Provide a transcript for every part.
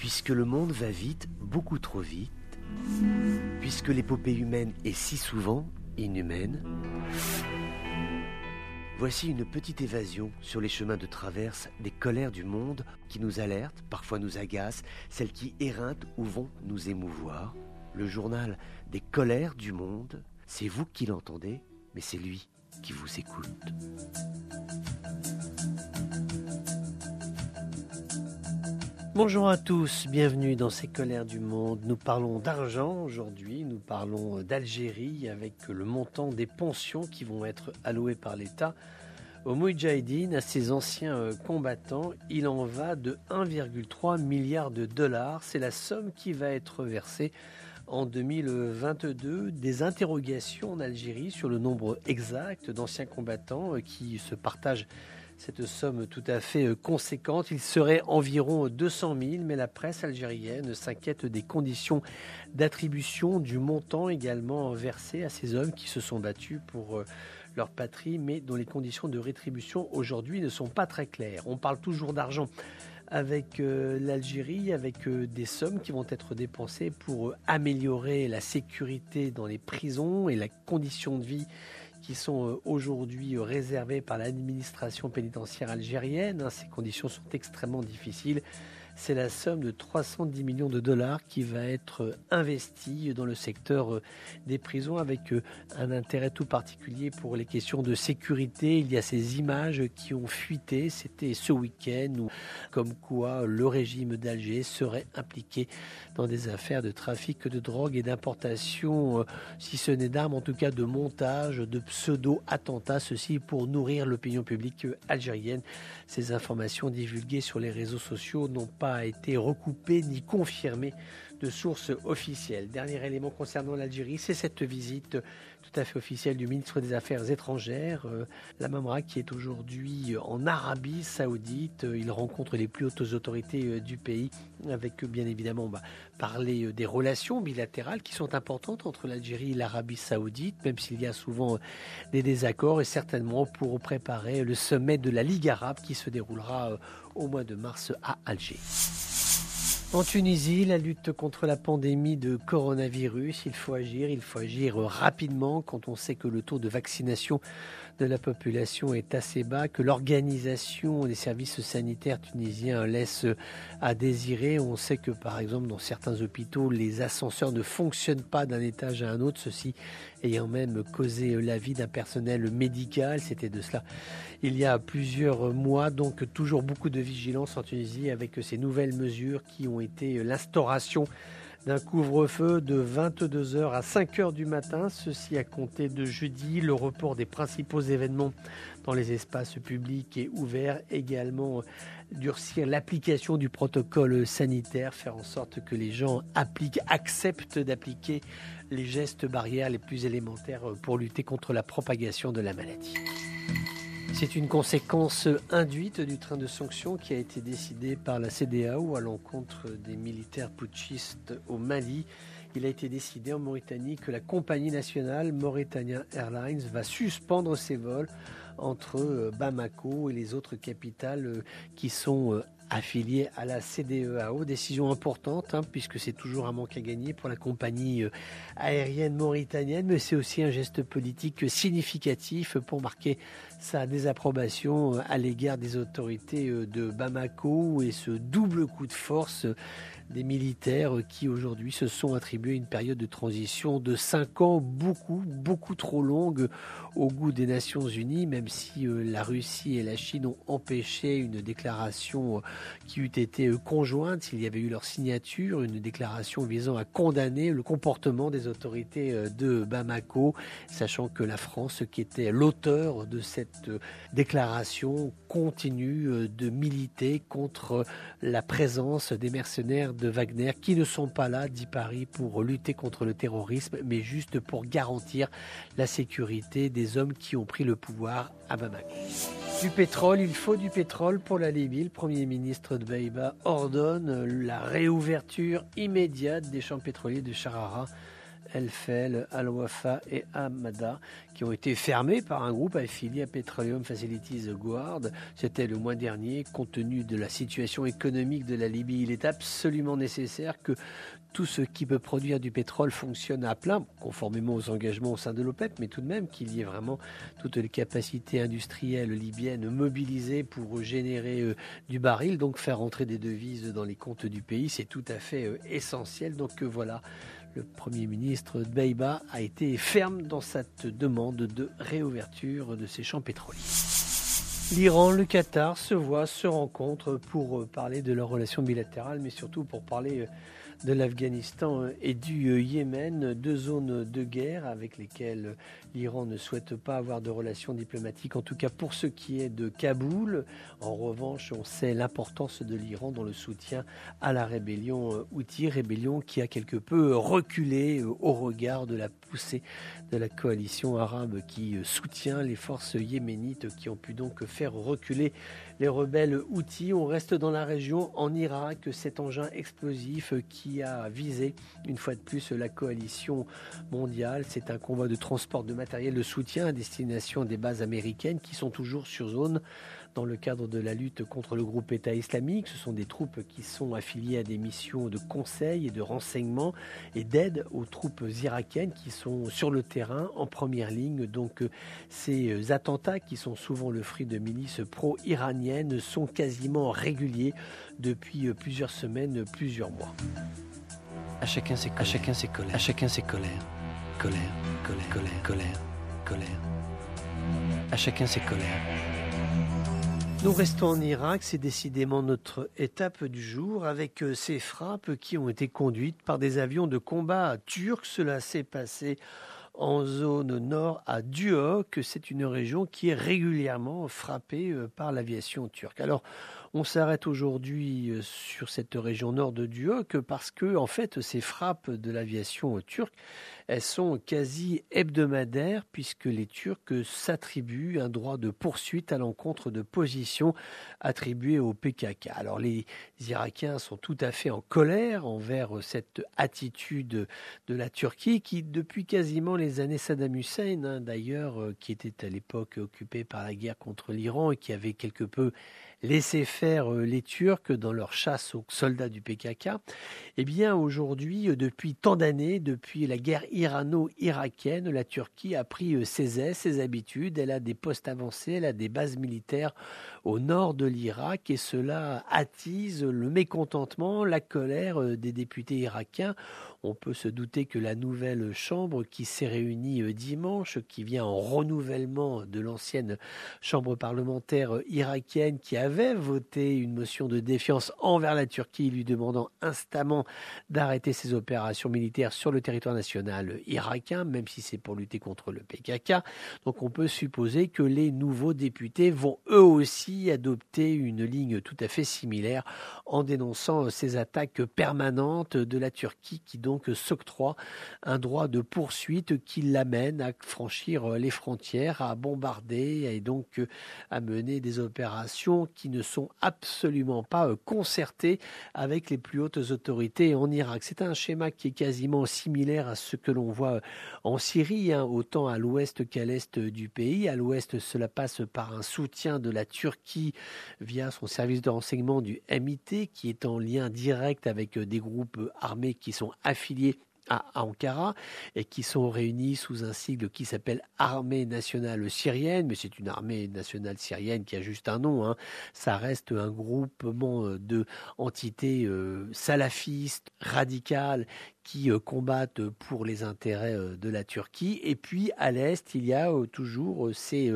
Puisque le monde va vite, beaucoup trop vite, puisque l'épopée humaine est si souvent inhumaine, voici une petite évasion sur les chemins de traverse des colères du monde qui nous alertent, parfois nous agacent, celles qui éreintent ou vont nous émouvoir. Le journal des colères du monde, c'est vous qui l'entendez, mais c'est lui qui vous écoute. Bonjour à tous, bienvenue dans ces colères du monde. Nous parlons d'argent aujourd'hui, nous parlons d'Algérie avec le montant des pensions qui vont être allouées par l'État aux Moudjahidines, à ces anciens euh, combattants. Il en va de 1,3 milliard de dollars. C'est la somme qui va être versée en 2022 des interrogations en Algérie sur le nombre exact d'anciens combattants euh, qui se partagent cette somme tout à fait euh, conséquente. Il serait environ 200 000, mais la presse algérienne s'inquiète des conditions d'attribution, du montant également versé à ces hommes qui se sont battus pour euh, leur patrie, mais dont les conditions de rétribution aujourd'hui ne sont pas très claires. On parle toujours d'argent avec euh, l'Algérie, avec des sommes qui vont être dépensées pour améliorer la sécurité dans les prisons et la condition de vie qui sont euh, aujourd'hui euh, réservés par l'administration pénitentiaire algérienne. Hein, ces conditions sont extrêmement difficiles c'est la somme de 310 millions de dollars qui va être investie dans le secteur euh, des prisons avec euh, un intérêt tout particulier pour les questions de sécurité. Il y a ces images qui ont fuité, c'était ce week-end, comme quoi le régime d'Alger serait impliqué dans des affaires de trafic de drogue et d'importation, euh, si ce n'est d'armes, en tout cas de montage, de pseudo-attentats, ceci pour nourrir l'opinion publique algérienne. Ces informations divulguées sur les réseaux sociaux n'ont pas a été recoupé ni confirmé de sources officielles. Dernier élément concernant l'Algérie, c'est cette visite tout à fait officielle du ministre des Affaires étrangères, euh, la Mamra, qui est aujourd'hui en Arabie saoudite. Il rencontre les plus hautes autorités euh, du pays, avec bien évidemment va parler euh, des relations bilatérales qui sont importantes entre l'Algérie et l'Arabie saoudite, même s'il y a souvent des désaccords, et certainement pour préparer le sommet de la Ligue arabe qui se déroulera au mois de mars à Alger. En Tunisie, la lutte contre la pandémie de coronavirus, il faut agir, il faut agir rapidement quand on sait que le taux de vaccination de la population est assez bas, que l'organisation des services sanitaires tunisiens laisse à désirer. On sait que par exemple dans certains hôpitaux, les ascenseurs ne fonctionnent pas d'un étage à un autre, ceci ayant même causé la vie d'un personnel médical. C'était de cela il y a plusieurs mois, donc toujours beaucoup de vigilance en Tunisie avec ces nouvelles mesures qui ont été l'instauration d'un couvre-feu de 22h à 5h du matin, ceci a compté de jeudi, le report des principaux événements dans les espaces publics et ouverts, également durcir l'application du protocole sanitaire, faire en sorte que les gens appliquent, acceptent d'appliquer les gestes barrières les plus élémentaires pour lutter contre la propagation de la maladie. C'est une conséquence induite du train de sanctions qui a été décidé par la CDAO à l'encontre des militaires putschistes au Mali. Il a été décidé en Mauritanie que la compagnie nationale Mauritania Airlines va suspendre ses vols entre euh, Bamako et les autres capitales euh, qui sont euh, affilié à la CDEAO. Décision importante, hein, puisque c'est toujours un manque à gagner pour la compagnie aérienne mauritanienne, mais c'est aussi un geste politique significatif pour marquer sa désapprobation euh, à l'égard des autorités euh, de Bamako et ce double coup de force des militaires qui aujourd'hui se sont attribués une période de transition de 5 ans, beaucoup, beaucoup trop longue au goût des Nations Unies, même si euh, la Russie et la Chine ont empêché une déclaration euh, qui eût été euh, conjointe. S'il y avait eu leur signature, une déclaration visant à condamner le comportement des autorités de Bamako, sachant que la France, qui était l'auteur de cette déclaration, continue de militer contre la présence des mercenaires de Wagner qui ne sont pas là, dit Paris, pour lutter contre le terrorisme, mais juste pour garantir la sécurité des hommes qui ont pris le pouvoir à Bamako. Du pétrole, il faut du pétrole pour la Libye. Le Premier ministre de Baïba ordonne la réouverture immédiate des champs pétroliers de Charara El Fel, Al Wafa et Hamada, qui ont été fermés par un groupe affilié à Petroleum Facilities Guard. C'était le mois dernier. Compte tenu de la situation économique de la Libye, il est absolument nécessaire que tout ce qui peut produire du pétrole fonctionne à plein, conformément aux engagements au sein de l'OPEP, mais tout de même qu'il y ait vraiment toutes les capacités industrielles libyennes mobilisées pour générer euh, du baril, donc faire entrer des devises dans les comptes du pays, c'est tout à fait euh, essentiel. Donc euh, voilà, le Premier ministre Beiba a été ferme dans cette demande de réouverture de ces champs pétroliers. L'Iran, le Qatar se voient, se rencontrent pour parler de leurs relations bilatérales, mais surtout pour parler de l'Afghanistan et du Yémen, deux zones de guerre avec lesquelles l'Iran ne souhaite pas avoir de relations diplomatiques, en tout cas pour ce qui est de Kaboul. En revanche, on sait l'importance de l'Iran dans le soutien à la rébellion Houthi, rébellion qui a quelque peu reculé au regard de la poussée de la coalition arabe qui soutient les forces yéménites qui ont pu donc faire reculer les rebelles Houthis. On reste dans la région, en Irak, cet engin explosif qui a visé une fois de plus la coalition mondiale. C'est un convoi de transport de matériel de soutien à destination des bases américaines qui sont toujours sur zone dans le cadre de la lutte contre le groupe État islamique. Ce sont des troupes qui sont affiliées à des missions de conseil et de renseignement et d'aide aux troupes irakiennes qui sont sur le terrain en première ligne. Donc euh, ces euh, attentats qui sont souvent le fruit de milices pro-iraniennes sont quasiment réguliers depuis euh, plusieurs semaines, plusieurs mois. À chacun ses colères. À chacun ses colères. À chacun ses colères. Colère, colère, colère, colère, colère. À chacun ses colères. Nous restons en Irak, c'est décidément notre étape du jour avec euh, ces frappes qui ont été conduites par des avions de combat turcs. Cela s'est passé en zone nord à Duhok. C'est une région qui est régulièrement frappée euh, par l'aviation turque. Alors, on s'arrête aujourd'hui euh, sur cette région nord de Duhok parce que, en fait, ces frappes de l'aviation turque, elles sont quasi hebdomadaires puisque les Turcs s'attribuent un droit de poursuite à l'encontre de positions attribuées au PKK. Alors, les Irakiens sont tout à fait en colère envers cette attitude de la Turquie qui, depuis quasiment les années Saddam Hussein, hein, d'ailleurs, euh, qui était à l'époque occupé par la guerre contre l'Iran et qui avait quelque peu laisser faire euh, les Turcs dans leur chasse aux soldats du PKK, eh bien aujourd'hui, euh, depuis tant d'années, depuis la guerre irano-irakienne, la Turquie a pris ses aises, ses habitudes, elle a des postes avancés, elle a des bases militaires au nord de l'Irak et cela attise le mécontentement, la colère des députés irakiens on peut se douter que la nouvelle Chambre qui s'est réunie euh, dimanche, qui vient en renouvellement de l'ancienne Chambre parlementaire euh, irakienne qui avait voté une motion de défiance envers la Turquie, lui demandant instamment d'arrêter ses opérations militaires sur le territoire national irakien, même si c'est pour lutter contre le PKK. Donc on peut supposer que les nouveaux députés vont eux aussi adopter une ligne tout à fait similaire en dénonçant euh, ces attaques permanentes de la Turquie qui donc s'octroie un droit de poursuite qui l'amène à franchir les frontières, à bombarder et donc euh, à mener des opérations qui ne sont absolument pas euh, concertées avec les plus hautes autorités en Irak. C'est un schéma qui est quasiment similaire à ce que l'on voit en Syrie, hein, autant à l'ouest qu'à l'est du pays. À l'ouest, cela passe par un soutien de la Turquie via son service de renseignement du MIT, qui est en lien direct avec euh, des groupes armés qui sont affiliés affiliés à Ankara et qui sont réunis sous un sigle qui s'appelle Armée nationale syrienne, mais c'est une armée nationale syrienne qui a juste un nom. Hein. Ça reste un groupement de entités euh, salafistes, radicales, qui euh, combattent pour les intérêts euh, de la Turquie. Et puis à l'Est, il y a euh, toujours ces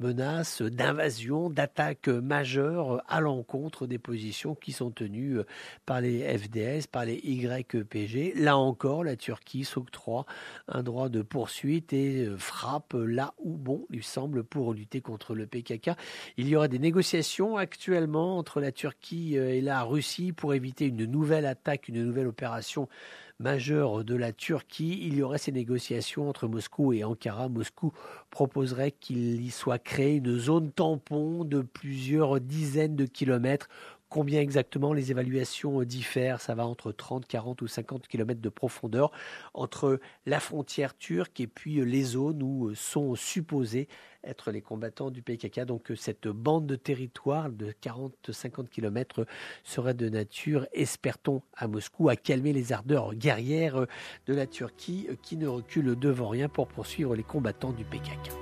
menaces d'invasion, d'attaques majeures à l'encontre des positions qui sont tenues par les FDS, par les YPG. Là encore, la Turquie s'octroie un droit de poursuite et frappe là où bon lui semble pour lutter contre le PKK. Il y aura des négociations actuellement entre la Turquie et la Russie pour éviter une nouvelle attaque, une nouvelle opération majeur de la Turquie, il y aurait ces négociations entre Moscou et Ankara. Moscou proposerait qu'il y soit créé une zone tampon de plusieurs dizaines de kilomètres combien exactement les évaluations diffèrent. Ça va entre 30, 40 ou 50 km de profondeur entre la frontière turque et puis les zones où sont supposés être les combattants du PKK. Donc euh, cette bande de territoire de 40-50 km serait de nature, espère-t-on, à Moscou, à calmer les ardeurs guerrières de la Turquie euh, qui ne recule devant rien pour poursuivre les combattants du PKK.